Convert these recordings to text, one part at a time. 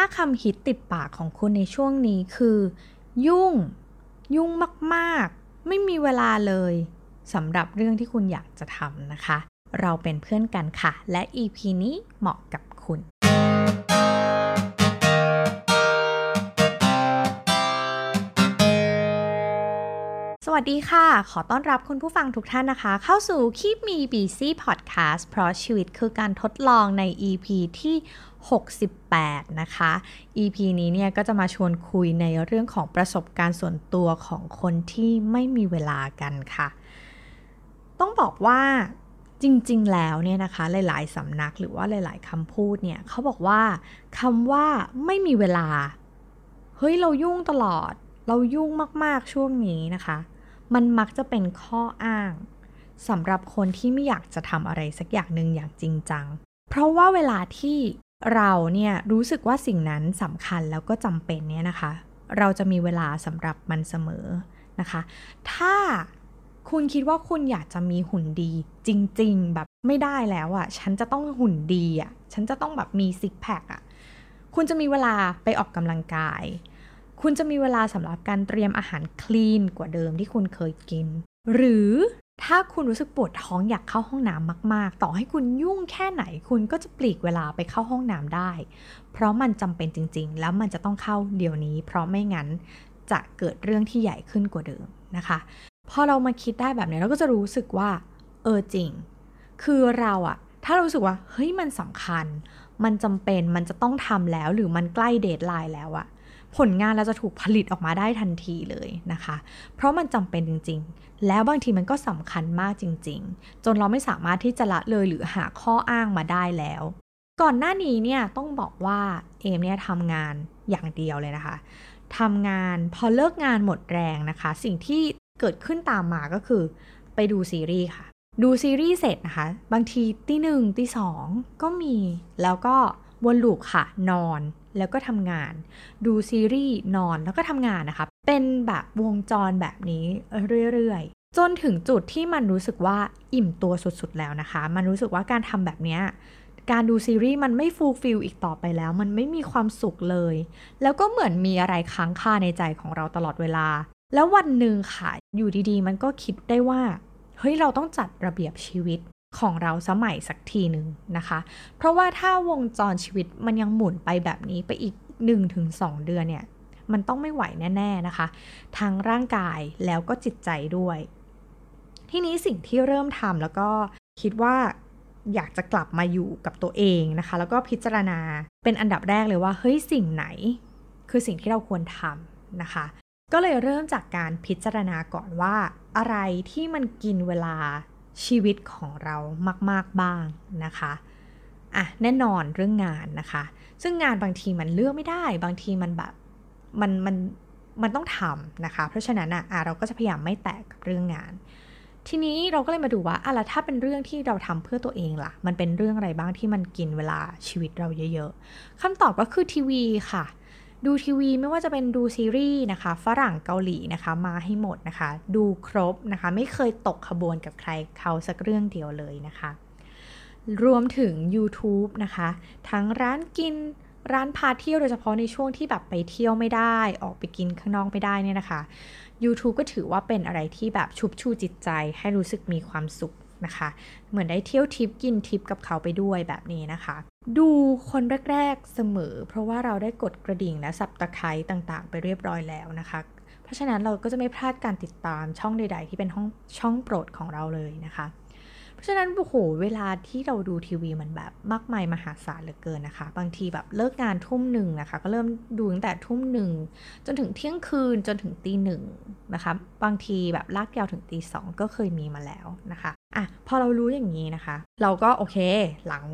ถ้าคำฮิตติดปากของคุณในช่วงนี้คือ ยุ่ง ยุ่งมากๆ ไม่มีเวลาเลยสำหรับเรื่องที่คุณอยากจะทำนะคะ เราเป็นเพื่อนกันค่ะ และ EP นี้เหมาะกับคุณสวัสดีค่ะ ขอต้อนรับคุณผู้ฟังทุกท่านนะคะ เข้าสู่ Keep Me Busy Podcast เพราะชีวิตคือการทดลองใน EP ที่ 68 นะคะ EP นี้เนี่ยก็จะมาชวนคุยในเรื่องของประสบการณ์ส่วนตัวของคนที่ไม่มีเวลากันค่ะ ต้องบอกว่าจริง ๆ แล้วเนี่ยนะคะ หลาย ๆ สำนักหรือว่าหลาย ๆคำพูดเนี่ยเขาบอกว่าคำว่าไม่มีเวลา เฮ้ย เรายุ่งตลอด เรายุ่งมาก ๆ ช่วงนี้นะคะ มันมักจะเป็นข้ออ้างสำหรับคนที่ไม่อยากจะทำอะไรสักอย่างหนึ่งอย่างจริงจัง เพราะว่าเวลาที่ เราเนี่ยรู้สึกว่าสิ่งนั้นสำคัญแล้วก็จำเป็นเนี่ยนะคะ เราจะมีเวลาสำหรับมันเสมอนะคะ ถ้าคุณคิดว่าคุณอยากจะมีหุ่นดีจริง ๆ แบบไม่ได้แล้วอะ่ะ ฉันจะต้องหุ่นดีอะ่ะ ฉันจะต้องแบบมีซิกแพคอะ่ะ คุณจะมีเวลาไปออกกำลังกาย คุณจะมีเวลาสำหรับการเตรียมอาหารคลีนกว่าเดิมที่คุณเคยกิน หรือ ถ้าคุณรู้สึกปวดท้องอยากเข้าห้องน้ำมาก ๆ ต่อให้คุณยุ่งแค่ไหนคุณก็จะปลีกเวลาไปเข้าห้องน้ำได้ เพราะมันจำเป็นจริง ๆ แล้วมันจะต้องเข้าเดี๋ยวนี้ เพราะไม่งั้นจะเกิดเรื่องที่ใหญ่ขึ้นกว่าเดิมนะคะพอเรามาคิดได้แบบนี้เราก็จะรู้สึกว่า เออจริง คือเราอะถ้าเรารู้สึกว่าเฮ้ยมันสำคัญ มันจำเป็นมันจะต้องทำแล้ว หรือมันใกล้เดทไลน์แล้วอะ ผลงานเราจะถูกผลิตออกมาได้ทันทีเลยนะคะ เพราะมันจำเป็นจริง ๆ แล้วบางทีมันก็สำคัญมากจริง ๆ จนเราไม่สามารถที่จะละเลยหรือหาข้ออ้างมาได้แล้ว ก่อนหน้านี้เนี่ยต้องบอกว่าเอมเนี่ยทำงานอย่างเดียวเลยนะคะทำงานพอเลิกงานหมดแรงนะคะ สิ่งที่เกิดขึ้นตามมาก็คือ ไปดูซีรีส์ค่ะ ดูซีรีส์เสร็จนะคะ บางทีตีหนึ่งตีสองก็มีแล้วก็วนลูปค่ะ นอน แล้วก็ทำงาน ดูซีรีส์นอนแล้วก็ทำงานนะคะ เป็นแบบวงจรแบบนี้เรื่อยๆ จนถึงจุดที่มันรู้สึกว่าอิ่มตัวสุดๆแล้วนะคะ มันรู้สึกว่าการทำแบบนี้การดูซีรีส์มันไม่ฟูลฟิลอีกต่อไปแล้ว มันไม่มีความสุขเลย แล้วก็เหมือนมีอะไรค้างคาในใจของเราตลอดเวลา แล้ววันหนึ่งค่ะ อยู่ดีๆ มันก็คิดได้ว่า เฮ้ย เราต้องจัดระเบียบชีวิต ของเราสมัยสักทีหนึ่งนะคะ เพราะว่าถ้าวงจรชีวิตมันยังหมุนไปแบบนี้ไปอีก 1-2 เดือนเนี่ย มันต้องไม่ไหวแน่ ๆนะคะ ทั้งร่างกายแล้วก็จิตใจด้วย ที่นี้สิ่งที่เริ่มทำแล้วก็คิดว่าอยากจะกลับมาอยู่กับตัวเองนะคะ แล้วก็พิจารณาเป็นอันดับแรกเลยว่า เฮ้ยสิ่งไหน คือสิ่งที่เราควรทำนะคะ ก็เลยเริ่มจากการพิจารณาก่อนว่าอะไรที่มันกินเวลา ชีวิตของเรามาก ๆ บ้างนะคะอะแน่นอนเรื่องงานนะคะ ซึ่งงานบางทีมันเลือกไม่ได้ บางทีมันแบบมันมันมันต้องทำนะคะ เพราะฉะนั้นอะเราก็จะพยายามไม่แตกกับเรื่องงาน ทีนี้เราก็เลยมาดูว่าอะแล้วถ้าเป็นเรื่องที่เราทำเพื่อตัวเองล่ะ มันเป็นเรื่องอะไรบ้างที่มันกินเวลาชีวิตเราเยอะ ๆคำตอบก็คือทีวีค่ะ ดูทีวีไม่ว่าจะเป็นดูซีรีส์นะคะ ฝรั่งเกาหลีนะคะ มาให้หมดนะคะ ดูครบนะคะ ไม่เคยตกขบวนกับใครเขาสักเรื่องเดียวเลยนะคะ รวมถึง YouTube นะคะ ทั้งร้านกินร้านพาเที่ยวโดยเฉพาะในช่วงที่แบบไปเที่ยวไม่ได้ ออกไปกินข้างนอกไม่ได้เนี่ยนะคะ YouTube ก็ถือว่าเป็นอะไรที่แบบชุบชูจิตใจให้รู้สึกมีความสุข นะคะ เหมือนได้เที่ยวทิปกินทิปกับเขาไปด้วยแบบนี้นะคะ ดูคนแรกๆเสมอ เพราะว่าเราได้กดกระดิ่งและสับตะไคร้ต่างๆ ไปเรียบร้อยแล้วนะคะ เพราะฉะนั้นเราก็จะไม่พลาดการติดตามช่องใด ๆ ที่เป็นห้องช่องโปรดของเราเลยนะคะ ราะฉะนั้นโอ้โหเวลาที่เราดูทีวีมันแบบมากมายมหาศาลเหลือเกินนะคะ บางทีแบบเลิกงานทุ่มหนึ่งนะคะ ก็เริ่มดูตั้งแต่ทุ่มหนึ่งจนถึงเที่ยงคืนจนถึงตีหนึ่งนะคะ บางทีแบบลากยาวถึงตีสองก็เคยมีมาแล้วนะคะอะพอเรารู้อย่างนี้นะคะ เราก็โอเค หลัง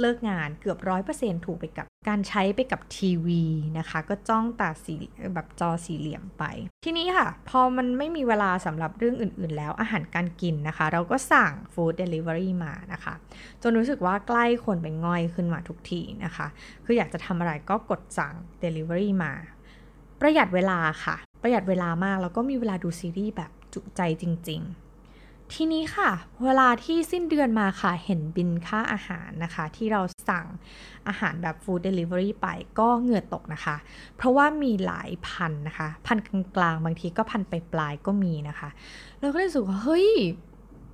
เลิกงานเกือบร้อยเปอร์เซ็นต์ถูกไปกับ การใช้ไปกับทีวีนะคะ ก็จ้องตาสีแบบจอสี่เหลี่ยมไป ทีนี้ค่ะ พอมันไม่มีเวลาสำหรับเรื่องอื่น ๆ แล้วอาหารการกินนะคะ เราก็สั่ง food delivery มานะคะ จนรู้สึกว่าใกล้คนเป็นง่อยขึ้นมาทุกทีนะคะ คืออยากจะทำอะไรก็กดสั่งเดลิเวอรี่มา ประหยัดเวลาค่ะ ประหยัดเวลามากแล้วก็มีเวลาดูซีรีส์แบบจุใจจริง ๆ ทีนี้ค่ะ เวลาที่สิ้นเดือนมาค่ะ เห็นบิลค่าอาหารนะคะ ที่เราสั่งอาหารแบบ food delivery ไปก็เหงื่อตกนะคะ เพราะว่ามีหลายพันนะคะ พันกลางๆ บางทีก็พันไปปลายก็มีนะคะเราก็เลยรู้สึกว่าเฮ้ย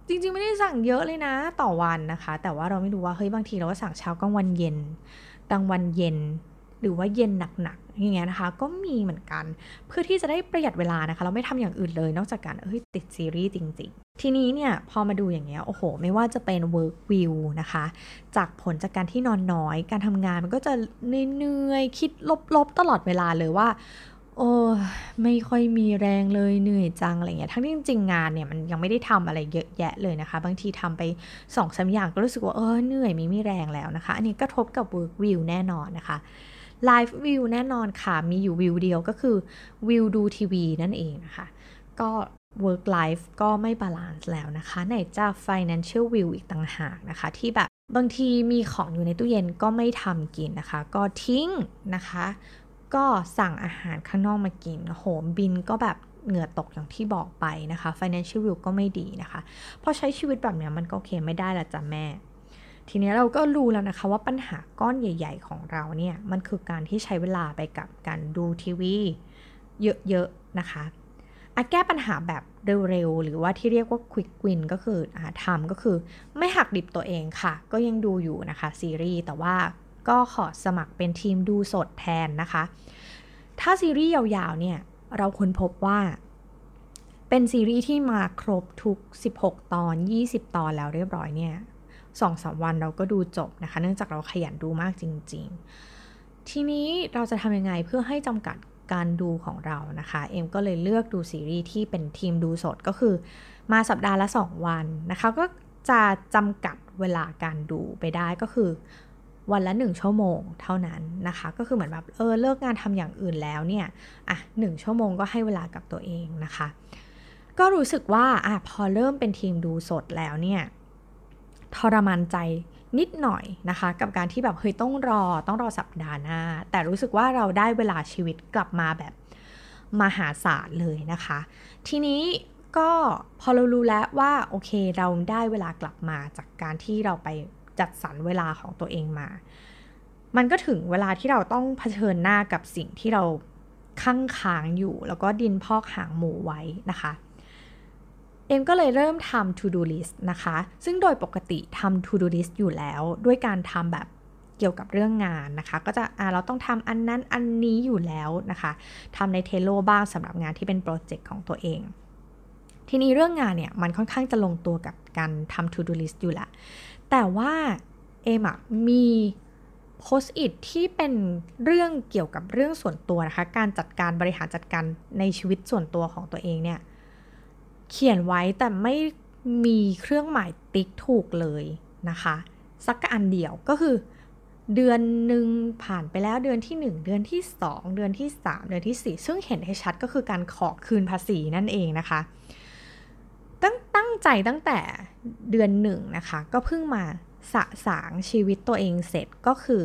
จริงๆ ไม่ได้สั่งเยอะเลยนะต่อวันนะคะ แต่ว่าเราไม่รู้ว่าเฮ้ยบางทีเราก็สั่งเช้ากลางวันเย็นกลางวันเย็น หรือว่าเย็นหนักๆอย่างเงี้ยนะคะ ก็มีเหมือนกัน เพื่อที่จะได้ประหยัดเวลานะคะ เราไม่ทำอย่างอื่นเลย นอกจากการเฮ้ยติดซีรีส์จริงๆ ทีนี้เนี่ยพอมาดูอย่างเงี้ยโอ้โห ไม่ว่าจะเป็น work view นะคะ จากผลจากการที่นอนน้อย การทำงานมันก็จะเหนื่อยๆคิดลบๆ ตลอดเวลาเลยว่าโอ้ไม่ค่อยมีแรงเลยเหนื่อยจังอะไรเงี้ยทั้งที่จริงๆงานเนี่ยมันยังไม่ได้ทำอะไรเยอะแยะเลยนะคะ บางทีทำไปสองสามอย่างก็รู้สึกว่าเออเหนื่อยไม่มีแรงแล้วนะคะ อันนี้กระทบกับ work view แน่นอนนะคะ life view แน่นอนค่ะ มีอยู่วิวเดียวก็คือวิวดูทีวีนั่นเองนะคะ ก็ work life ก็ไม่ balance แล้วนะคะ ไหนจะ financial view อีกต่างหากนะคะ ที่แบบบางทีมีของอยู่ในตู้เย็นก็ไม่ทำกินนะคะ ก็ทิ้งนะคะ ก็สั่งอาหารข้างนอกมากินโหบิลก็แบบเหงื่อตกอย่างที่บอกไปนะคะ financial view ก็ไม่ดีนะคะพอใช้ชีวิตแบบนี้มันก็โอเคไม่ได้ละจ้ะแม่ ทีนี้เราก็รู้แล้วนะคะว่าปัญหาก้อนใหญ่ ๆ ของเราเนี่ย มันคือการที่ใช้เวลาไปกับการดูทีวี เยอะๆนะคะ อะแก้ปัญหาแบบเร็วๆ หรือว่าที่เรียกว่า quick win ก็คืออทำก็คือไม่หักดิบตัวเองค่ะ ก็ยังดูอยู่นะคะซีรีส์แต่ว่าก็ขอสมัครเป็นทีมดูสดแทนนะคะ ถ้าซีรีส์ยาวๆ เนี่ย เราค้นพบว่าเป็นซีรีส์ที่มาครบทุก 16 ตอน 20 ตอนแล้วเรียบร้อยเนี่ยสองสาวันเราก็ดูจบนะคะ เนื่องจากเราขยันดูมากจริง ๆ ทีนี้เราจะทำยังไงเพื่อให้จำกัด การดูของเรานะคะ เอ็มก็เลยเลือกดูซีรีส์ที่เป็นทีมดูสดก็คือ มาสัปดาห์ละ 2 วันนะคะ ก็จะจำกัดเวลาการดูไปได้ก็คือวันละ 1 ชั่วโมงเท่านั้นนะคะ ก็คือเหมือนแบบเออเลิกงานทำอย่างอื่นแล้วเนี่ยอะหชั่วโมงก็ให้เวลากับตัวเองนะคะ ก็รู้สึกว่าอะพอเริ่มเป็นทีมดูสดแล้วเนี่ยทรมานใจ นิดหน่อยนะคะ กับการที่แบบเฮ้ยต้องรอต้องรอสัปดาห์หน้า แต่รู้สึกว่าเราได้เวลาชีวิตกลับมาแบบมหาศาลเลยนะคะ ทีนี้ก็พอเรารู้แล้วว่าโอเคเราได้เวลากลับมาจากการที่เราไปจัดสรรเวลาของตัวเองมา มันก็ถึงเวลาที่เราต้องเผชิญหน้ากับสิ่งที่เราค้างค้างอยู่ แล้วก็ดินพอกหางหมูไว้นะคะ เอ็มก็เลยเริ่มทำ to do list นะคะ ซึ่งโดยปกติทำ to do list อยู่แล้วด้วยการทำแบบเกี่ยวกับเรื่องงานนะคะ ก็จะอ่าเราต้องทำอันนั้นอันนี้อยู่แล้วนะคะทำในเทโลบ้างสำหรับงานที่เป็นโปรเจกต์ของตัวเอง ทีนี้เรื่องงานเนี่ย มันค่อนข้างจะลงตัวกับการทำ to do list อยู่ละ แต่ว่าเอมอะมีโพสต์อิทที่เป็นเรื่องเกี่ยวกับเรื่องส่วนตัวนะคะ การจัดการบริหารจัดการในชีวิตส่วนตัวของตัวเองเนี่ย เขียนไว้แต่ไม่มีเครื่องหมายติ๊กถูกเลยนะคะ สักอันเดียวก็คือ เดือนหนึ่งผ่านไปแล้วเดือนที่ 1 เดือนที่ 2 เดือนที่ 3 เดือนที่ 4 ซึ่งเห็นให้ชัดก็คือการขอคืนภาษีนั่นเองนะคะ ตั้งตั้งใจตั้งแต่เดือนหนึ่งนะคะ ก็เพิ่งมาสะสางชีวิตตัวเองเสร็จก็คือ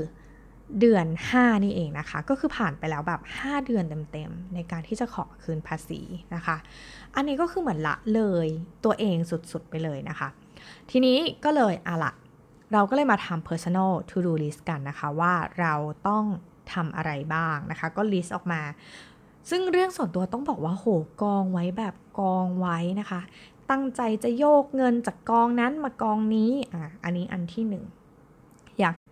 เดือน 5 นี่เองนะคะ ก็คือผ่านไปแล้วแบบ 5 เดือนเต็มๆ ในการที่จะขอคืนภาษีนะคะ อันนี้ก็คือเหมือนละเลยตัวเองสุดๆไปเลยนะคะ ทีนี้ก็เลยอะละเราก็เลยมาทำ personal to do list กันนะคะว่าเราต้องทำอะไรบ้างนะคะ ก็ list ออกมา ซึ่งเรื่องส่วนตัวต้องบอกว่าโหกองไว้แบบกองไว้นะคะ ตั้งใจจะโยกเงินจากกองนั้นมากองนี้อะอันนี้อันที่หนึ่ง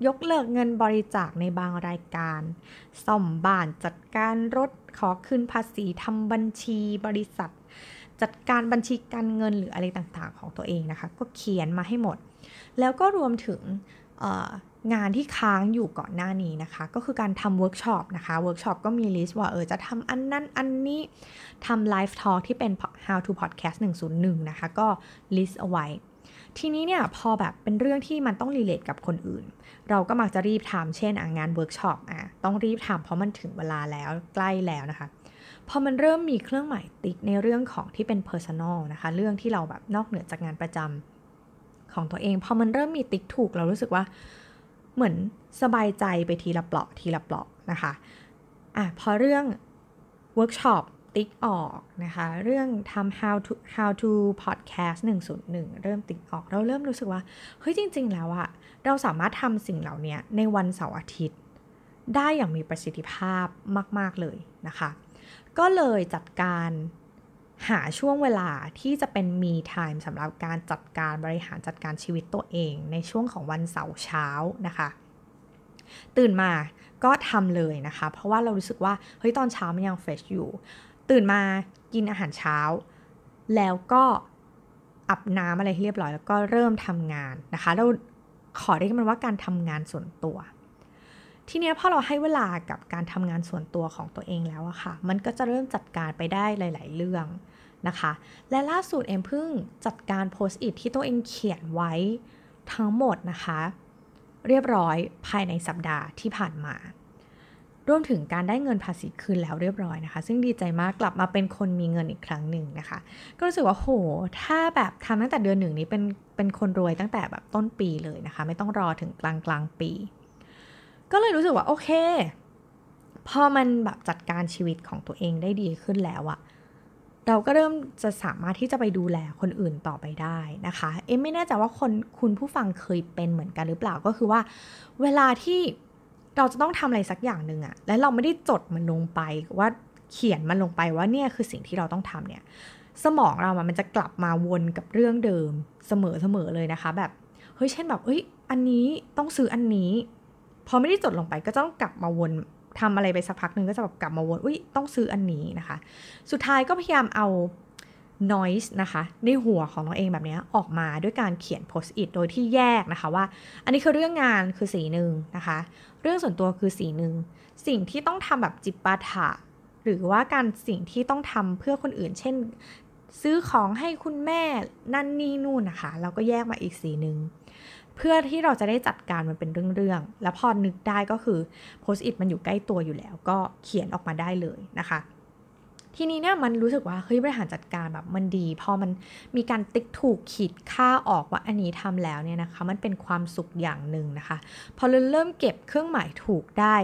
ยกยกเลิกเงินบริจาคในบางรายการ ซ่อมบ้านจัดการรถขอคืนภาษีทำบัญชีบริษัท จัดการบัญชีการเงินหรืออะไรต่างๆ ของตัวเองนะคะ ก็เขียนมาให้หมด แล้วก็รวมถึงงานที่ค้างอยู่ก่อนหน้านี้นะคะ ก็คือการทำเวิร์กช็อปนะคะเวิร์กช็อปก็มี list ว่าเออจะทำอันนั้นอันนี้ทำ live talk ที่เป็น how to podcast 101 นะคะ ก็ list เอาไว้ ทีนี้เนี่ยพอแบบเป็นเรื่องที่มันต้อง relate กับคนอื่น เราก็มักจะรีบทำเช่นงานเวิร์กช็อปอะต้องรีบทำเพราะมันถึงเวลาแล้วใกล้แล้วนะคะพอมันเริ่มมีเครื่องหมายติ๊กในเรื่องของที่เป็น personal นะคะ เรื่องที่เราแบบนอกเหนือจากงานประจำของตัวเอง พอมันเริ่มมีติ๊กถูกเรารู้สึกว่าเหมือนสบายใจไปทีละเปลาะทีละเปลาะนะคะอะพอเรื่องเวิร์กช็อป ติ๊กออกนะคะ เรื่องทำ how to how to podcast 101 เริ่มติ๊กออก เราเริ่มรู้สึกว่า เฮ้ยจริง ๆ แล้วอะเราสามารถทำสิ่งเหล่านี้ในวันเสาร์อาทิตย์ ได้อย่างมีประสิทธิภาพมาก ๆ เลยนะคะ ก็เลยจัดการหาช่วงเวลาที่จะเป็น me time สำหรับการจัดการบริหารจัดการชีวิตตัวเอง ในช่วงของวันเสาร์เช้านะคะ ตื่นมาก็ทำเลยนะคะ เพราะว่าเรารู้สึกว่าเฮ้ยตอนเช้ามันยังเฟรชอยู่ ตื่นมากินอาหารเช้า แล้วก็อาบน้ำอะไรให้เรียบร้อย แล้วก็เริ่มทำงานนะคะ เราขอเรียกมันว่าการทำงานส่วนตัว ทีนี้พอเราให้เวลากับการทำงานส่วนตัวของตัวเองแล้วอะค่ะ มันก็จะเริ่มจัดการไปได้หลาย ๆ เรื่องนะคะ และล่าสุดเอ็มเพิ่งจัดการโพสต์อิทที่ตัวเองเขียนไว้ทั้งหมดนะคะ เรียบร้อยภายในสัปดาห์ที่ผ่านมา รวมถึงการได้เงินภาษีคืนแล้วเรียบร้อยนะคะ ซึ่งดีใจมากกลับมาเป็นคนมีเงินอีกครั้งหนึ่งนะคะ ก็รู้สึกว่าโห ถ้าแบบทำตั้งแต่เดือนหนึ่งนี้เป็นเป็นคนรวยตั้งแต่แบบต้นปีเลยนะคะ ไม่ต้องรอถึงกลางกลางปี ก็เลยรู้สึกว่าโอเค พอมันแบบจัดการชีวิตของตัวเองได้ดีขึ้นแล้วอะเราก็เริ่มจะสามารถที่จะไปดูแลคนอื่นต่อไปได้นะคะ เอ็มไม่แน่ใจว่าคนคุณผู้ฟังเคยเป็นเหมือนกันหรือเปล่าก็คือว่า เวลาที่ เราจะต้องทำอะไรสักอย่างหนึ่งอะและเราไม่ได้จดมันลงไปว่าเขียนมันลงไปว่าเนี่ยคือสิ่งที่เราต้องทำเนี่ย สมองเรามันจะกลับมาวนกับเรื่องเดิมเสมอเสมอเลยนะคะ แบบเฮ้ยเช่นแบบเอ้ยอันนี้ต้องซื้ออันนี้ พอไม่ได้จดลงไปก็ต้องกลับมาวนทำอะไรไปสักพักหนึ่งก็จะแบบกลับมาวนอุ้ยต้องซื้ออันนี้นะคะ สุดท้ายก็พยายามเอา noise นะคะในหัวของตัวเองแบบนี้ออกมาด้วยการเขียน post it โดยที่แยกนะคะว่า อันนี้คือเรื่องงานคือสีหนึ่งนะคะ เรื่องส่วนตัวคือสีหนึ่งสิ่งที่ต้องทำแบบจิปาถะหรือว่าการสิ่งที่ต้องทำเพื่อคนอื่น เช่น ซื้อของให้คุณแม่นั่นนี่นู่นนะคะเราก็แยกมาอีกสีหนึ่งเพื่อที่เราจะได้จัดการมันเป็นเรื่องๆแล้วพอนึกได้ก็คือ post it มันอยู่ใกล้ตัวอยู่แล้ว ก็เขียนออกมาได้เลยนะคะ ทีนี้เนี่ยมันรู้สึกว่าเฮ้ยบริหารจัดการแบบมันดี พอมันมีการติ๊กถูกขีดค่าออกว่าอันนี้ทำแล้วเนี่ยนะคะ มันเป็นความสุขอย่างหนึ่งนะคะ พอเราเริ่มเก็บเครื่องหมายถูกได้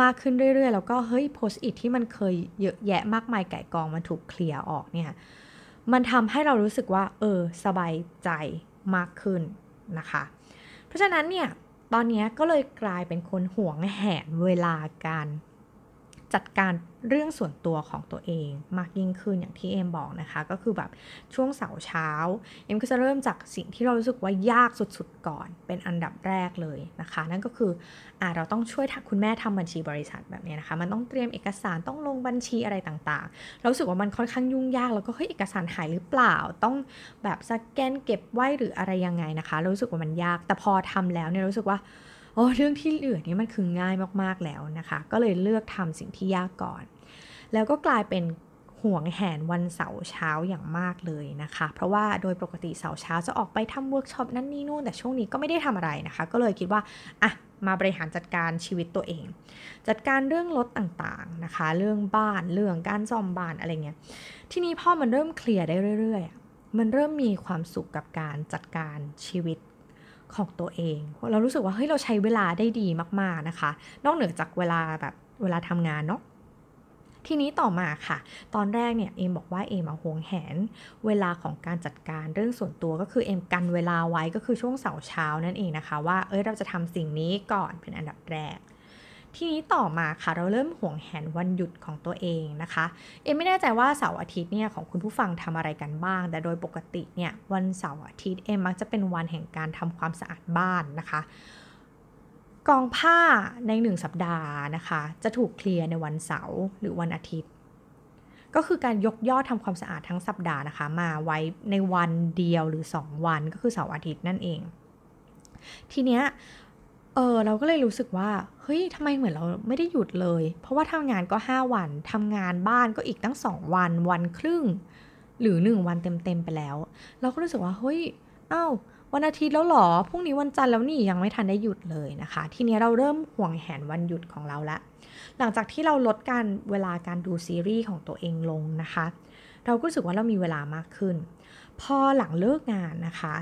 มากขึ้นเรื่อยๆ แล้วก็เฮ้ยโพสต์อิทที่มันเคยเยอะแยะมากมายไก่กองมันถูกเคลียร์ออกเนี่ยมันทำให้เรารู้สึกว่าเออสบายใจมากขึ้นนะคะ เพราะฉะนั้นเนี่ยตอนนี้ก็เลยกลายเป็นคนห่วงแหนเวลาการ จัดการเรื่องส่วนตัวของตัวเองมากยิ่งขึ้นอย่างที่เอมบอกนะคะ ก็คือแบบช่วงเสาร์เช้า เอมก็จะเริ่มจากสิ่งที่เรารู้สึกว่ายากสุดๆก่อนเป็นอันดับแรกเลยนะคะ นั่นก็คืออ่าเราต้องช่วยคุณแม่ทำบัญชีบริษัทแบบนี้นะคะ มันต้องเตรียมเอกสารต้องลงบัญชีอะไรต่างๆ เราสึกว่ามันค่อนข้างยุ่งยากแล้วก็เฮ้ยเอกสารหายหรือเปล่า ต้องแบบสแกนเก็บไว้หรืออะไรยังไงนะคะเรารู้สึกว่ามันยากแต่พอทำแล้วเนี่ยรู้สึกว่า อ้อเรื่องที่เหลือนี่มันคือง่ายมากๆแล้วนะคะ ก็เลยเลือกทำสิ่งที่ยากก่อน แล้วก็กลายเป็นห่วงแหนวันเสาร์เช้าอย่างมากเลยนะคะ เพราะว่าโดยปกติเสาร์เช้าจะออกไปทำเวิร์กช็อปนั่นนี่นู่น แต่ช่วงนี้ก็ไม่ได้ทำอะไรนะคะ ก็เลยคิดว่าอะมาบริหารจัดการชีวิตตัวเอง จัดการเรื่องรถต่างๆนะคะ เรื่องบ้านเรื่องการซ่อมบ้านอะไรเงี้ยทีนี้พ่อมันเริ่มเคลียร์ได้เรื่อยๆมันเริ่มมีความสุขกับการจัดการชีวิต ของตัวเอง เรารู้สึกว่าเฮ้ยเราใช้เวลาได้ดีมากๆนะคะ นอกเหนือจากเวลาแบบเวลาทำงานเนาะทีนี้ต่อมาค่ะ ตอนแรกเนี่ยเอมบอกว่าเอมเอาห่วงแหน เวลาของการจัดการเรื่องส่วนตัวก็คือเอมกันเวลาไว้ก็คือช่วงเสาร์เช้านั่นเองนะคะ ว่าเอ้ยเราจะทำสิ่งนี้ก่อนเป็นอันดับแรก ทีนี้ต่อมาค่ะเราเริ่มห่วงแหนวันหยุดของตัวเองนะคะ เอ็มไม่แน่ใจว่าเสาร์อาทิตย์เนี่ยของคุณผู้ฟังทำอะไรกันบ้าง แต่โดยปกติเนี่ยวันเสาร์อาทิตย์เอ็มมักจะเป็นวันแห่งการทำความสะอาดบ้านนะคะกองผ้าในหนึ่งสัปดาห์นะคะ จะถูกเคลียร์ในวันเสาร์หรือวันอาทิตย์ ก็คือการยกยอดทำความสะอาดทั้งสัปดาห์นะคะ มาไว้ในวันเดียวหรือ 2 วันก็คือเสาร์อาทิตย์นั่นเอง ทีเนี้ย เออเราก็เลยรู้สึกว่าเฮ้ยทำไมเหมือนเราไม่ได้หยุดเลย เพราะว่าทำงานก็ 5 วันทำงานบ้านก็อีกตั้ง 2 วัน วันครึ่ง หรือ 1 วันเต็มๆไปแล้ว เราก็รู้สึกว่าเฮ้ยอ้าววันอาทิตย์แล้วหรอพรุ่งนี้วันจันทร์แล้วนี่ยังไม่ทันได้หยุดเลยนะคะ ทีนี้เราเริ่มห่วงแหนวันหยุดของเราละหลังจากที่เราลดการเวลาการดูซีรีส์ของตัวเองลงนะคะ เราก็รู้สึกว่าเรามีเวลามากขึ้น พอหลังเลิกงานนะคะ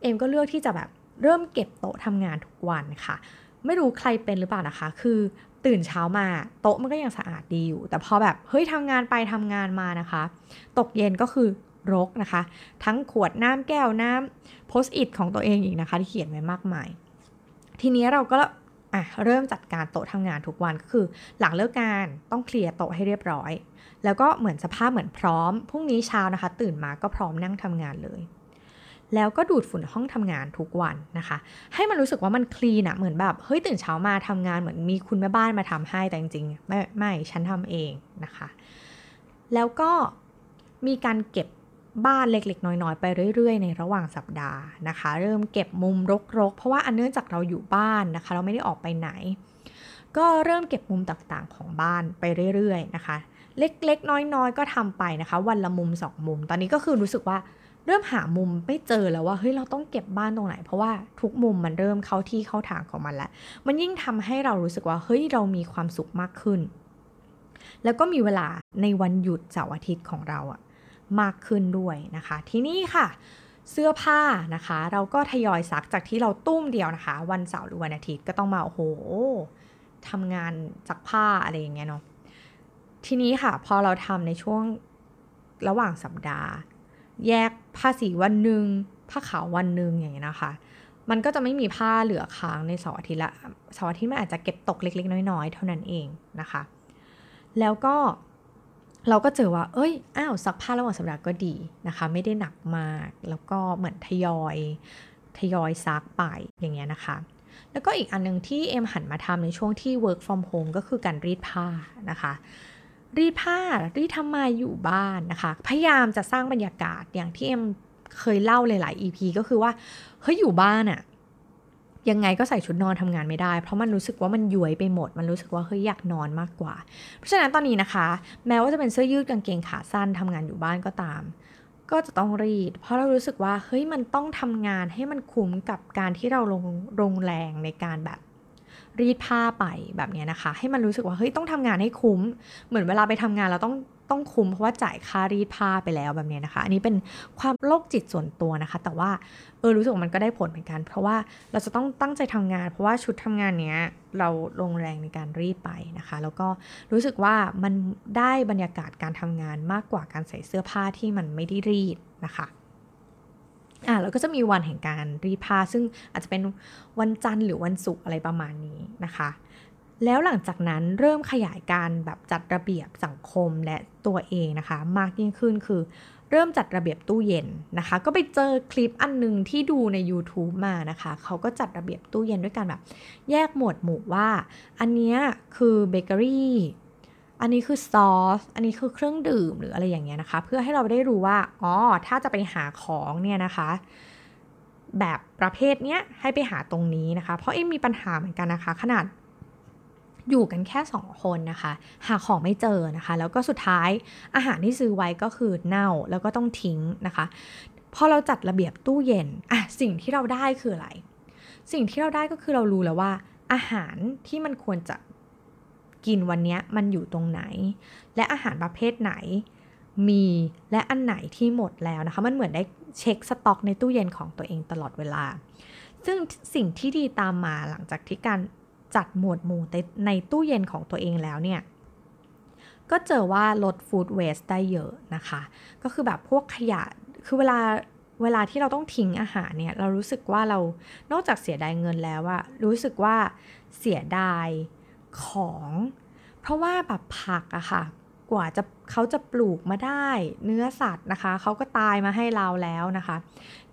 เอมก็เลือกที่จะแบบ เริ่มเก็บโต๊ะทำงานทุกวันค่ะ ไม่รู้ใครเป็นหรือเปล่านะคะ คือตื่นเช้ามาโต๊ะมันก็ยังสะอาดดีอยู่ แต่พอแบบเฮ้ยทำงานไปทำงานมานะคะ ตกเย็นก็คือรกนะคะ ทั้งขวดน้ำแก้วน้ำโพสต์อิทของตัวเองอีกนะคะที่เขียนไว้มากมาย ทีนี้เราก็อะเริ่มจัดการโต๊ะทำงานทุกวันก็คือ หลังเลิกงานต้องเคลียร์โต๊ะให้เรียบร้อย แล้วก็เหมือนสภาพเหมือนพร้อมพรุ่งนี้เช้านะคะ ตื่นมาก็พร้อมนั่งทำงานเลย แล้วก็ดูดฝุ่นห้องทำงานทุกวันนะคะ ให้มันรู้สึกว่ามันคลีนอะเหมือนแบบเฮ้ยตื่นเช้ามาทำงานเหมือนมีคุณแม่บ้านมาทำให้แต่จริงๆไม่ไม่ฉันทำเองนะคะ แล้วก็มีการเก็บบ้านเล็กๆ น้อยๆ ไปเรื่อยๆ ในระหว่างสัปดาห์นะคะ เริ่มเก็บมุมรกๆ เพราะว่าอันเนื่องจากเราอยู่บ้านนะคะ เราไม่ได้ออกไปไหน ก็เริ่มเก็บมุมต่างๆของบ้านไปเรื่อยๆ นะคะ เล็กๆ น้อยๆ ก็ทำไปนะคะ วันละมุมสองมุม ตอนนี้ก็คือรู้สึกว่า เริ่มหามุมไม่เจอแล้วว่าเฮ้ยเราต้องเก็บบ้านตรงไหน เพราะว่าทุกมุมมันเริ่มเข้าที่เข้าทางของมันแล้ว มันยิ่งทำให้เรารู้สึกว่าเฮ้ยเรามีความสุขมากขึ้น แล้วก็มีเวลาในวันหยุดเสาร์อาทิตย์ของเราอะมากขึ้นด้วยนะคะ ทีนี้ค่ะ เสื้อผ้านะคะ เราก็ทยอยซักจากที่เราตุ้มเดียวนะคะ วันเสาร์หรือวันอาทิตย์ก็ต้องมาโอ้โหทำงานซักผ้าอะไรอย่างเงี้ยเนาะทีนี้ค่ะพอเราทำในช่วงระหว่างสัปดาห์ แยกผ้าสีวันหนึ่งผ้าขาววันหนึ่งอย่างเงี้ยนะคะ มันก็จะไม่มีผ้าเหลือค้างในเสาร์อาทิตย์ละเสาร์อาทิตย์มันอาจจะเก็บตกเล็ก ๆ น้อยๆ เท่านั้นเองนะคะ แล้วก็เราก็เจอว่า เอ้ย อ้าว ซักผ้าระหว่างสัปดาห์ก็ดีนะคะ ไม่ได้หนักมาก แล้วก็เหมือนทยอย ทยอยซักไปอย่างเงี้ยนะคะ แล้วก็อีกอันนึงที่เอ็มหันมาทำในช่วงที่ work from home ก็คือการรีดผ้านะคะ รีดผ้ารีดทำไมอยู่บ้านนะคะ พยายามจะสร้างบรรยากาศอย่างที่เอ็มเคยเล่าหลายๆ EP ก็คือว่าเฮ้ยอยู่บ้านอะยังไงก็ใส่ชุดนอนทำงานไม่ได้ เพราะมันรู้สึกว่ามันย้วยไปหมด มันรู้สึกว่าเฮ้ยอยากนอนมากกว่า เพราะฉะนั้นตอนนี้นะคะ แม้ว่าจะเป็นเสื้อยืดกางเกงขาสั้นทำงานอยู่บ้านก็ตาม ก็จะต้องรีด เพราะเรารู้สึกว่าเฮ้ยมันต้องทำงานให้มันคุ้มกับการที่เราลงลงแรงในการแบบ รีดผ้าไปแบบนี้นะคะ ให้มันรู้สึกว่าเฮ้ยต้องทำงานให้คุ้ม เหมือนเวลาไปทำงานเราต้องต้องคุ้มเพราะว่าจ่ายค่ารีดผ้าไปแล้วแบบนี้นะคะ อันนี้เป็นความโรคจิตส่วนตัวนะคะ แต่ว่าเออรู้สึกว่ามันก็ได้ผลเหมือนกัน เพราะว่าเราจะต้องตั้งใจทำงาน เพราะว่าชุดทำงานเนี้ยเราลงแรงในการรีดไปนะคะ แล้วก็รู้สึกว่ามันได้บรรยากาศการทำงานมากกว่าการใส่เสื้อผ้าที่มันไม่ได้รีดนะคะ อ่าแล้วก็จะมีวันแห่งการรีดผ้าซึ่งอาจจะเป็นวันจันทร์หรือวันศุกร์อะไรประมาณนี้นะคะ แล้วหลังจากนั้นเริ่มขยายการแบบจัดระเบียบสังคมและตัวเองนะคะ มากยิ่งขึ้นคือเริ่มจัดระเบียบตู้เย็นนะคะ ก็ไปเจอคลิปอันนึงที่ดูใน YouTube มานะคะ เขาก็จัดระเบียบตู้เย็นด้วยกันแบบ แยกหมวดหมู่ว่า อันนี้คือเบเกอรี่ อันนี้คือซอส อันนี้คือเครื่องดื่มหรืออะไรอย่างเงี้ยนะคะ เพื่อให้เราได้รู้ว่า อ๋อ ถ้าจะไปหาของเนี่ยนะคะ แบบประเภทเนี้ยให้ไปหาตรงนี้นะคะ เพราะเอ็มมีปัญหาเหมือนกันนะคะ ขนาดอยู่กันแค่สองคนนะคะ หาของไม่เจอนะคะ แล้วก็สุดท้ายอาหารที่ซื้อไว้ก็คือเน่าแล้วก็ต้องทิ้งนะคะพอเราจัดระเบียบตู้เย็นอะสิ่งที่เราได้คืออะไร สิ่งที่เราได้ก็คือเรารู้แล้วว่า อาหารที่มันควรจะ กินวันนี้มันอยู่ตรงไหน และอาหารประเภทไหนมีและอันไหนที่หมดแล้วนะคะ มันเหมือนได้เช็คสต็อกในตู้เย็นของตัวเองตลอดเวลา ซึ่งสิ่งที่ดีตามมาหลังจากที่การจัดหมวดหมู่ในตู้เย็นของตัวเองแล้วเนี่ยก็เจอว่าลดฟู้ดเวสได้เยอะนะคะ ก็คือแบบพวกขยะคือเวลาเวลาที่เราต้องทิ้งอาหารเนี่ย เรารู้สึกว่าเรานอกจากเสียดายเงินแล้วอะรู้สึกว่าเสียดาย ของ เพราะว่าแบบผักอะค่ะ กว่าจะเขาจะปลูกมาได้ เนื้อสัตว์นะคะ เขาก็ตายมาให้เราแล้วนะคะ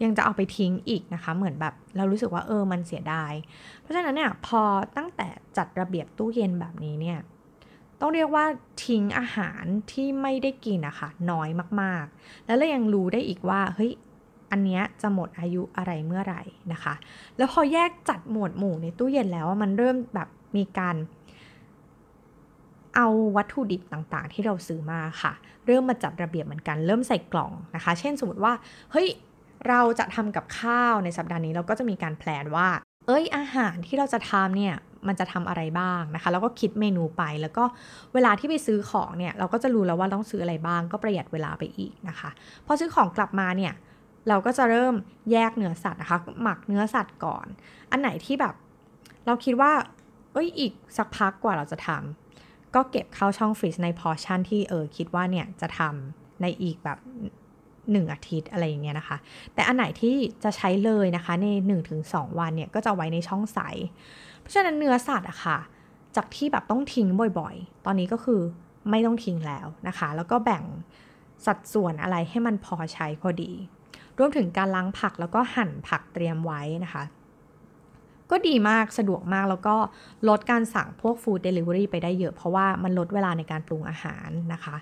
ยังจะเอาไปทิ้งอีกนะคะ เหมือนแบบเรารู้สึกว่าเออมันเสียดาย เพราะฉะนั้นเนี่ยพอตั้งแต่จัดระเบียบตู้เย็นแบบนี้เนี่ยต้องเรียกว่าทิ้งอาหารที่ไม่ได้กินอะคะ่ะน้อยมากๆ แล้วเรายังรู้ได้อีกว่าเฮ้ยอันเนี้ยจะหมดอายุอะไรเมื่อไหร่นะคะ แล้วพอแยกจัดหมวดหมู่ในตู้เย็นแล้วมันเริ่มแบบมีการ เอาวัตถุดิบต่างๆ ที่เราซื้อมาค่ะ เริ่มมาจัดระเบียบเหมือนกันเริ่มใส่กล่องนะคะ เช่นสมมติว่าเฮ้ยเราจะทำกับข้าวในสัปดาห์นี้เราก็จะมีการแพลนว่า เอ้ยอาหารที่เราจะทำเนี่ยมันจะทำอะไรบ้างนะคะ แล้วก็คิดเมนูไป แล้วก็เวลาที่ไปซื้อของเนี่ยเราก็จะรู้แล้วว่าต้องซื้ออะไรบ้าง ก็ประหยัดเวลาไปอีกนะคะ พอซื้อของกลับมาเนี่ยเราก็จะเริ่มแยกเนื้อสัตว์นะคะ หมักเนื้อสัตว์ก่อน อันไหนที่แบบ เราคิดว่า เอ้ยอีกสักพักกว่าเราจะทำ ก็เก็บเข้าช่องฟรีซในพอชั่นที่เออคิดว่าเนี่ยจะทำในอีกแบบหนึ่งอาทิตย์อะไรอย่างเงี้ยนะคะ แต่อันไหนที่จะใช้เลยนะคะใน 1-2 วันเนี่ยก็จะไว้ในช่องใส เพราะฉะนั้นเนื้อสัตว์อะค่ะจากที่แบบต้องทิ้งบ่อยๆ ตอนนี้ก็คือไม่ต้องทิ้งแล้วนะคะ แล้วก็แบ่งสัดส่วนอะไรให้มันพอใช้พอดี รวมถึงการล้างผักแล้วก็หั่นผักเตรียมไว้นะคะ ก็ดีมากสะดวกมากแล้วก็ลดการสั่งพวกฟู้ดเดลิเวอรี่ไปได้เยอะเพราะว่ามันลดเวลาในการปรุงอาหารนะคะ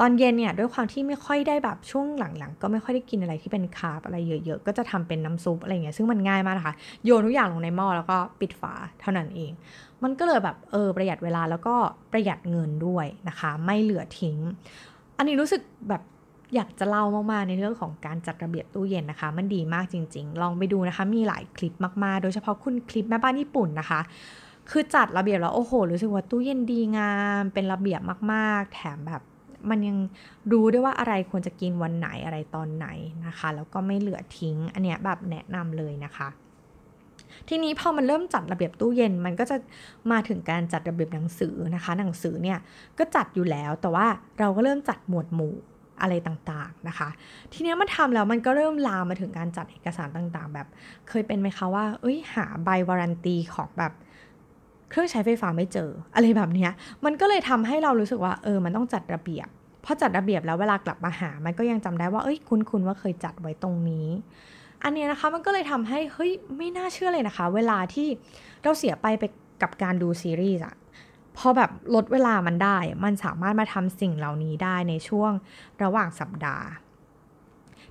ตอนเย็นเนี่ยด้วยความที่ไม่ค่อยได้แบบช่วงหลังๆ ก็ไม่ค่อยได้กินอะไรที่เป็นคาร์บอะไรเยอะๆ ก็จะทำเป็นน้ำซุปอะไรเงี้ยซึ่งมันง่ายมากนะคะ โยนทุกอย่างลงในหม้อแล้วก็ปิดฝาเท่านั้นเอง มันก็เลยแบบเออประหยัดเวลาแล้วก็ประหยัดเงินด้วยนะคะ ไม่เหลือทิ้ง อันนี้รู้สึกแบบ อยากจะเล่ามากๆในเรื่องของการจัดระเบียบตู้เย็นนะคะ มันดีมากจริง ๆ ลองไปดูนะคะ มีหลายคลิปมากๆ โดยเฉพาะคุณคลิปแม่บ้านญี่ปุ่นนะคะ คือจัดระเบียบแล้วโอ้โหรู้สึกว่าตู้เย็นดีงาม เป็นระเบียบมากๆ แถมแบบมันยังรู้ด้วยว่าอะไรควรจะกินวันไหนอะไรตอนไหนนะคะ แล้วก็ไม่เหลือทิ้ง อันเนี้ยแบบแนะนำเลยนะคะ ทีนี้พอมันเริ่มจัดระเบียบตู้เย็นมันก็จะมาถึงการจัดระเบียบหนังสือนะคะ หนังสือเนี่ยก็จัดอยู่แล้วแต่ว่าเราก็เริ่มจัดหมวดหมู่ อะไรต่างๆนะคะ ทีนี้มันทำแล้วมันก็เริ่มลามมาถึงการจัดเอกสารต่างๆ แบบ เคยเป็นไหมคะว่า เอ้ยหาใบวารันตีของแบบเครื่องใช้ไฟฟ้าไม่เจอ อะไรแบบนี้มันก็เลยทำให้เรารู้สึกว่าเออมันต้องจัดระเบียบพอจัดระเบียบแล้วเวลากลับมาหา มันก็ยังจำได้ว่าเอ้ยคุ้นๆว่าเคยจัดไว้ตรงนี้ อันนี้นะคะมันก็เลยทำให้เฮ้ยไม่น่าเชื่อเลยนะคะ เวลาที่เราเสียไปไปกับการดูซีรีส์อะ พอแบบลดเวลามันได้ มันสามารถมาทำสิ่งเหล่านี้ได้ในช่วงระหว่างสัปดาห์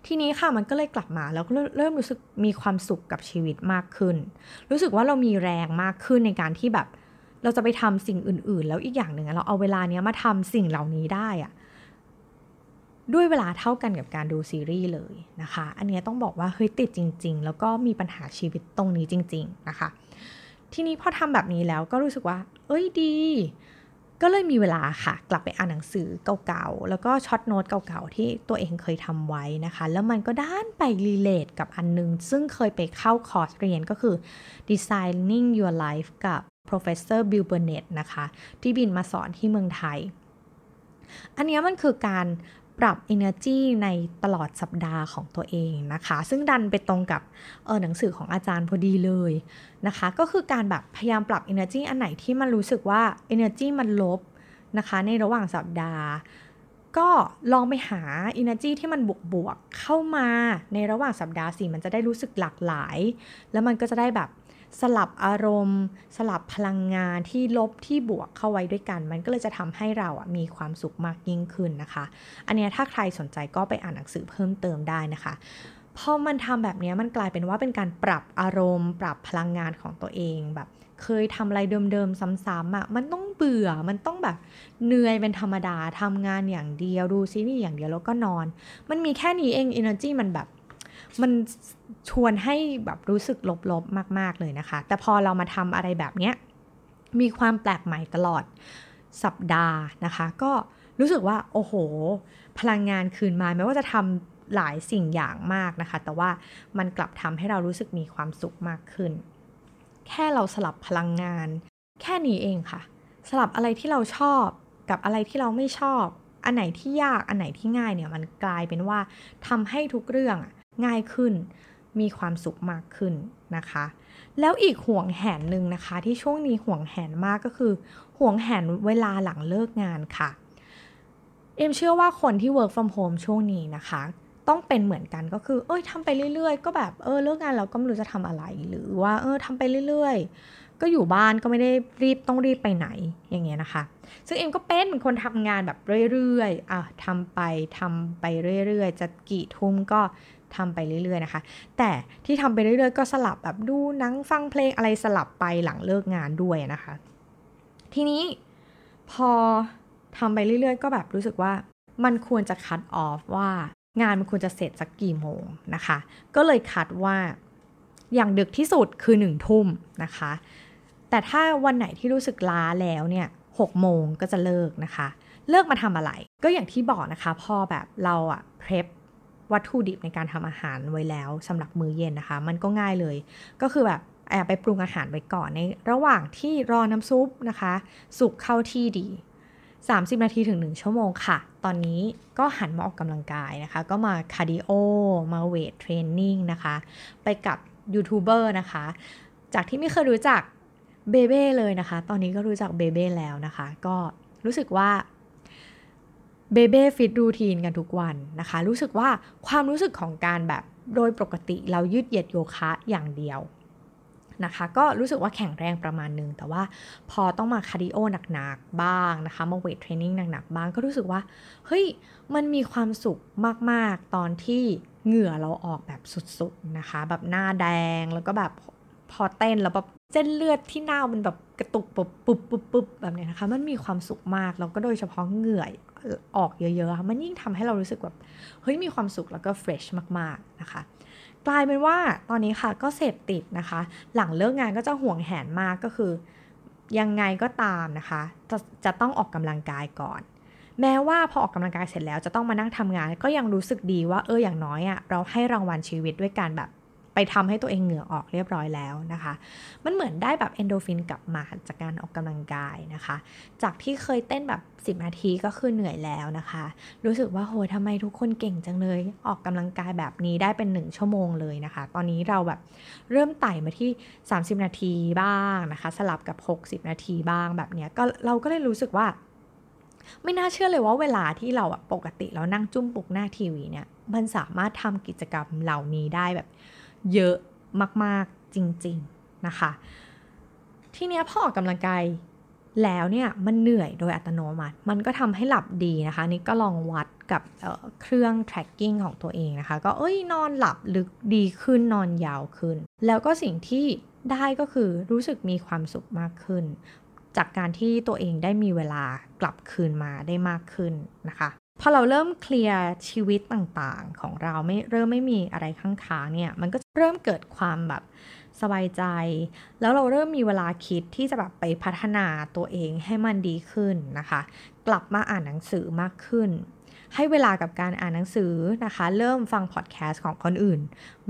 ทีนี้ค่ะมันก็เลยกลับมาแล้วก็เริ่มรู้สึกมีความสุขกับชีวิตมากขึ้น รู้สึกว่าเรามีแรงมากขึ้นในการที่แบบเราจะไปทำสิ่งอื่น ๆ แล้วอีกอย่างหนึ่งเราเอาเวลาเนี้ยมาทำสิ่งเหล่านี้ได้อะด้วยเวลาเท่ากันกับการดูซีรีส์เลยนะคะ อันนี้ต้องบอกว่าเฮ้ยติดจริง ๆ แล้วก็มีปัญหาชีวิตตรงนี้จริง ๆ นะคะ ทีนี้พอทำแบบนี้แล้วก็รู้สึกว่า เอ้ยดี ก็เลยมีเวลาค่ะ กลับไปอ่านหนังสือเก่าๆ แล้วก็ short note เก่าๆ ที่ตัวเองเคยทำไว้นะคะ แล้วมันก็ดันไป relate กับอันนึง ซึ่งเคยไปเข้าคอร์สเรียนก็คือ Designing Your Life กับ Professor Bill Burnett นะคะ ที่บินมาสอนที่เมืองไทย อันนี้มันคือการ ปรับ energy ในตลอดสัปดาห์ของตัวเองนะคะ ซึ่งดันไปตรงกับเออหนังสือของอาจารย์พอดีเลยนะคะ ก็คือการแบบพยายามปรับ energy อันไหนที่มันรู้สึกว่า energy มันลบนะคะในระหว่างสัปดาห์ ก็ลองไปหา energy ที่มันบวกๆเข้ามาในระหว่างสัปดาห์สิมันจะได้รู้สึกหลากหลาย แล้วมันก็จะได้แบบ สลับอารมณ์ สลับพลังงานที่ลบที่บวกเข้าไว้ด้วยกัน มันก็เลยจะทำให้เราอะมีความสุขมากยิ่งขึ้นนะคะ อันนี้ถ้าใครสนใจก็ไปอ่านหนังสือเพิ่มเติมได้นะคะพอมันทำแบบนี้มันกลายเป็นว่าเป็นการปรับอารมณ์ ปรับพลังงานของตัวเองแบบเคยทำอะไรเดิมๆซ้ำๆอะ่ะมันต้องเบื่อมันต้องแบบเหนื่อยเป็นธรรมดาทำงานอย่างเดียวดูซีรีส์อย่างเดียวแล้วก็นอน มันมีแค่นี้เอง energy มันแบบ มันชวนให้แบบรู้สึกลบๆมาก ๆเลยนะคะ แต่พอเรามาทำอะไรแบบเนี้ยมีความแปลกใหม่ตลอดสัปดาห์นะคะ ก็รู้สึกว่าโอ้โห พลังงานคืนมาแม้ว่าจะทำหลายสิ่งอย่างมากนะคะ แต่ว่ามันกลับทำให้เรารู้สึกมีความสุขมากขึ้น แค่เราสลับพลังงาน แค่นี้เองค่ะ สลับอะไรที่เราชอบกับอะไรที่เราไม่ชอบ อันไหนที่ยากอันไหนที่ง่ายเนี่ยมันกลายเป็นว่าทำให้ทุกเรื่อง ง่ายขึ้น มีความสุขมากขึ้นนะคะ แล้วอีกห่วงแหนหนึ่งนะคะ ที่ช่วงนี้ห่วงแหนมากก็คือ ห่วงแหนเวลาหลังเลิกงานค่ะ เอ็มเชื่อว่าคนที่ work from home ช่วงนี้นะคะต้องเป็นเหมือนกันก็คือ เอ้ยทำไปเรื่อยๆ ก็แบบเออเลิกงานแล้วก็ไม่รู้จะทำอะไร หรือว่าเออทำไปเรื่อย ๆ ก็อยู่บ้านก็ไม่ได้รีบต้องรีบไปไหนอย่างเงี้ยนะคะ ซึ่งเอ็มก็เป็นคนทำงานแบบเรื่อยๆอะทำไปทำไปเรื่อยๆ จะกี่ทุ่มก็ ทำไปเรื่อยๆนะคะ แต่ที่ทำไปเรื่อยๆ ก็สลับแบบดูหนังฟังเพลงอะไรสลับไปหลังเลิกงานด้วยนะคะ ทีนี้พอทำไปเรื่อยๆ ก็แบบรู้สึกว่ามันควรจะคัดออฟว่างานมันควรจะเสร็จสักกี่โมงนะคะ ก็เลยคัดว่าอย่างดึกที่สุดคือหนึ่งทุ่มนะคะ แต่ถ้าวันไหนที่รู้สึกล้าแล้วเนี่ยหกโมงก็จะเลิกนะคะ เลิกมาทำอะไร ก็อย่างที่บอกนะคะ พอแบบเราอะ prep วัตถุดิบในการทำอาหารไว้แล้วสำหรับมื้อเย็นนะคะ มันก็ง่ายเลย ก็คือแบบไปปรุงอาหารไว้ก่อนในระหว่างที่รอน้ำซุปนะคะ สุกเข้าที่ดี 30 นาทีถึง 1 ชั่วโมงค่ะ ตอนนี้ก็หันมาออกกำลังกายนะคะ ก็มา cardio มา weight training นะคะ ไปกับยูทูบเบอร์นะคะ จากที่ไม่เคยรู้จักเบเบ้เลยนะคะ ตอนนี้ก็รู้จักเบเบ้แล้วนะคะ ก็รู้สึกว่า เบเบ้ fit routine กันทุกวันนะคะ รู้สึกว่าความรู้สึกของการแบบโดยปกติเรายืดเหยียดโยคะอย่างเดียวนะคะ ก็รู้สึกว่าแข็งแรงประมาณนึง แต่ว่าพอต้องมา cardio หนักๆบ้างนะคะ มา weight training หนักๆบ้างก็รู้สึกว่า เฮ้ย มันมีความสุขมากๆ ตอนที่เหงื่อเราออกแบบสุดๆนะคะ แบบหน้าแดงแล้วก็แบบพอเต้นแล้วแบบเส้นเลือดที่หน้ามันแบบกระตุกปุบปุบปุบปุบแบบนี้นะคะ มันมีความสุขมากแล้วก็โดยเฉพาะเหงื่อ ออกเยอะๆ มันยิ่งทำให้เรารู้สึกแบบเฮ้ยมีความสุขแล้วก็เฟรชมากๆนะคะ กลายเป็นว่าตอนนี้ค่ะก็เสพติดนะคะ หลังเลิกงานก็จะห่วงแหนมากก็คือ ยังไงก็ตามนะคะจะจะต้องออกกำลังกายก่อน แม้ว่าพอออกกำลังกายเสร็จแล้วจะต้องมานั่งทำงาน ก็ยังรู้สึกดีว่าเอออย่างน้อยอะ่ะเราให้รางวัลชีวิตด้วยการแบบ ไปทำให้ตัวเองเหงื่อออกเรียบร้อยแล้วนะคะ มันเหมือนได้แบบเอนโดฟินกลับมาจากการออกกำลังกายนะคะ จากที่เคยเต้นแบบ 10 นาทีก็คือเหนื่อยแล้วนะคะ รู้สึกว่าโหทำไมทุกคนเก่งจังเลย ออกกำลังกายแบบนี้ได้เป็น 1 ชั่วโมงเลยนะคะ ตอนนี้เราแบบเริ่มไต่มาที่ 30 นาทีบ้างนะคะ สลับกับ 60 นาทีบ้างแบบเนี้ยก็เราก็เลยรู้สึกว่าไม่น่าเชื่อเลยว่าเวลาที่เราปกติเรานั่งจุ้มปุกหน้าทีวีเนี่ย มันสามารถทำกิจกรรมเหล่านี้ได้แบบ เยอะมากๆจริงๆนะคะ ทีเนี้ยพอออกกำลังกายแล้วเนี่ยมันเหนื่อยโดยอัตโนมัติ มันก็ทำให้หลับดีนะคะ นี่ก็ลองวัดกับเเครื่อง tracking ของตัวเองนะคะ ก็เอ้ยนอนหลับลึกดีขึ้นนอนยาวขึ้น แล้วก็สิ่งที่ได้ก็คือรู้สึกมีความสุขมากขึ้น จากการที่ตัวเองได้มีเวลากลับคืนมาได้มากขึ้นนะคะ พอเราเริ่มเคลียร์ชีวิตต่างๆ ของเราไม่เริ่มไม่มีอะไรข้างๆเนี่ยมันก็เริ่มเกิดความแบบสบายใจ แล้วเราเริ่มมีเวลาคิดที่จะแบบไปพัฒนาตัวเองให้มันดีขึ้นนะคะ กลับมาอ่านหนังสือมากขึ้น ให้เวลากับการอ่านหนังสือนะคะ เริ่มฟังพอดแคสต์ของคนอื่น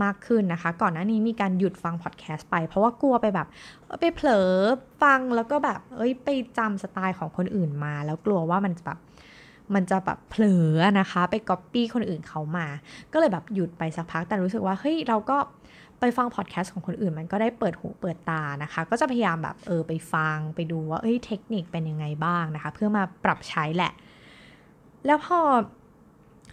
มากขึ้นนะคะ ก่อนหน้านี้มีการหยุดฟังพอดแคสต์ไป เพราะว่ากลัวไปแบบไปเผลอฟังแล้วก็แบบเอ้ยไปจำสไตล์ของคนอื่นมา แล้วกลัวว่ามันจะแบบ มันจะแบบเผลอนะคะ ไปก๊อปปี้คนอื่นเขามา ก็เลยแบบหยุดไปสักพัก แต่รู้สึกว่าเฮ้ยเราก็ไปฟังพอดแคสต์ของคนอื่น มันก็ได้เปิดหูเปิดตานะคะ ก็จะพยายามแบบเออไปฟังไปดูว่าเอ้ยเทคนิคเป็นยังไงบ้างนะคะ เพื่อมาปรับใช้แหละ แล้วพอ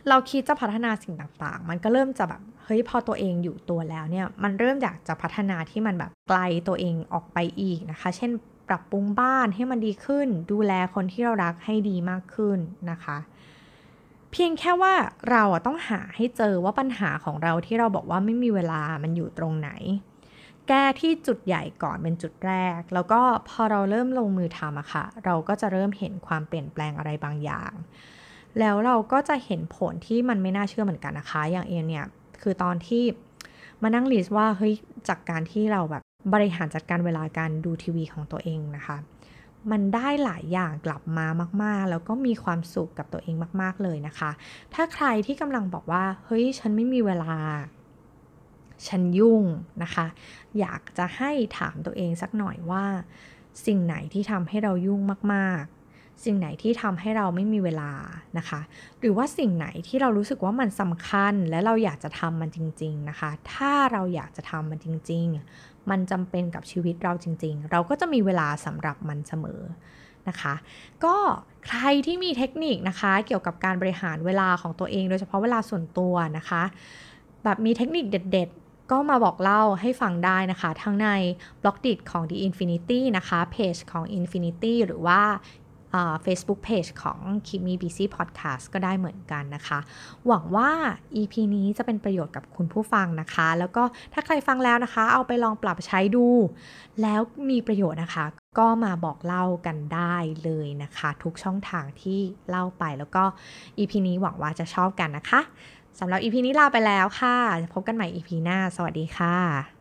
เราคิดจะพัฒนาสิ่งต่างๆ มันก็เริ่มจะแบบเฮ้ยพอตัวเองอยู่ตัวแล้วเนี่ย มันเริ่มอยากจะพัฒนาที่มันแบบไกลตัวเองออกไปอีกนะคะ เช่น ปรับปรุงบ้านให้มันดีขึ้น ดูแลคนที่เรารักให้ดีมากขึ้นนะคะ เพียงแค่ว่าเราต้องหาให้เจอว่าปัญหาของเราที่เราบอกว่าไม่มีเวลามันอยู่ตรงไหน แก้ที่จุดใหญ่ก่อนเป็นจุดแรก แล้วก็พอเราเริ่มลงมือทำอะค่ะ เราก็จะเริ่มเห็นความเปลี่ยนแปลงอะไรบางอย่าง แล้วเราก็จะเห็นผลที่มันไม่น่าเชื่อเหมือนกันนะคะ อย่างเอ็นเนี่ยคือตอนที่มานั่งลิสต์ว่าเฮ้ยจากการที่เราแบบ บริหารจัดการเวลาการดูทีวีของตัวเองนะคะ มันได้หลายอย่างกลับมามาก ๆ แล้วก็มีความสุขกับตัวเองมาก ๆ เลยนะคะ ถ้าใครที่กำลังบอกว่า เฮ้ย ฉันไม่มีเวลา ฉันยุ่งนะคะ อยากจะให้ถามตัวเองสักหน่อยว่า สิ่งไหนที่ทำให้เรายุ่งมาก สิ่งไหนที่ทำให้เราไม่มีเวลานะคะ หรือว่าสิ่งไหนที่เรารู้สึกว่ามันสำคัญและเราอยากจะทำมันจริง ๆนะคะ ถ้าเราอยากจะทำมันจริง ๆ มันจำเป็นกับชีวิตเราจริง ๆ เราก็จะมีเวลาสำหรับมันเสมอนะคะก็ใครที่มีเทคนิคนะคะ เกี่ยวกับการบริหารเวลาของตัวเอง โดยเฉพาะเวลาส่วนตัวนะคะ แบบมีเทคนิคเด็ด ๆ ก็มาบอกเล่าให้ฟังได้นะคะ ทั้งในบล็อกดิของ The Infinity นะคะเพจของ Infinity หรือว่า Facebook Page ของ Keep Me Busy Podcast ก็ได้เหมือนกันนะคะ หวังว่า EP นี้จะเป็นประโยชน์กับคุณผู้ฟังนะคะ แล้วก็ถ้าใครฟังแล้วนะคะ เอาไปลองปรับใช้ดู แล้วมีประโยชน์นะคะ ก็มาบอกเล่ากันได้เลยนะคะ ทุกช่องทางที่เล่าไปแล้วก็ EP นี้หวังว่าจะชอบกันนะคะสำหรับ EP นี้ลาไปแล้วค่ะ พบกันใหม่ EP หน้า สวัสดีค่ะ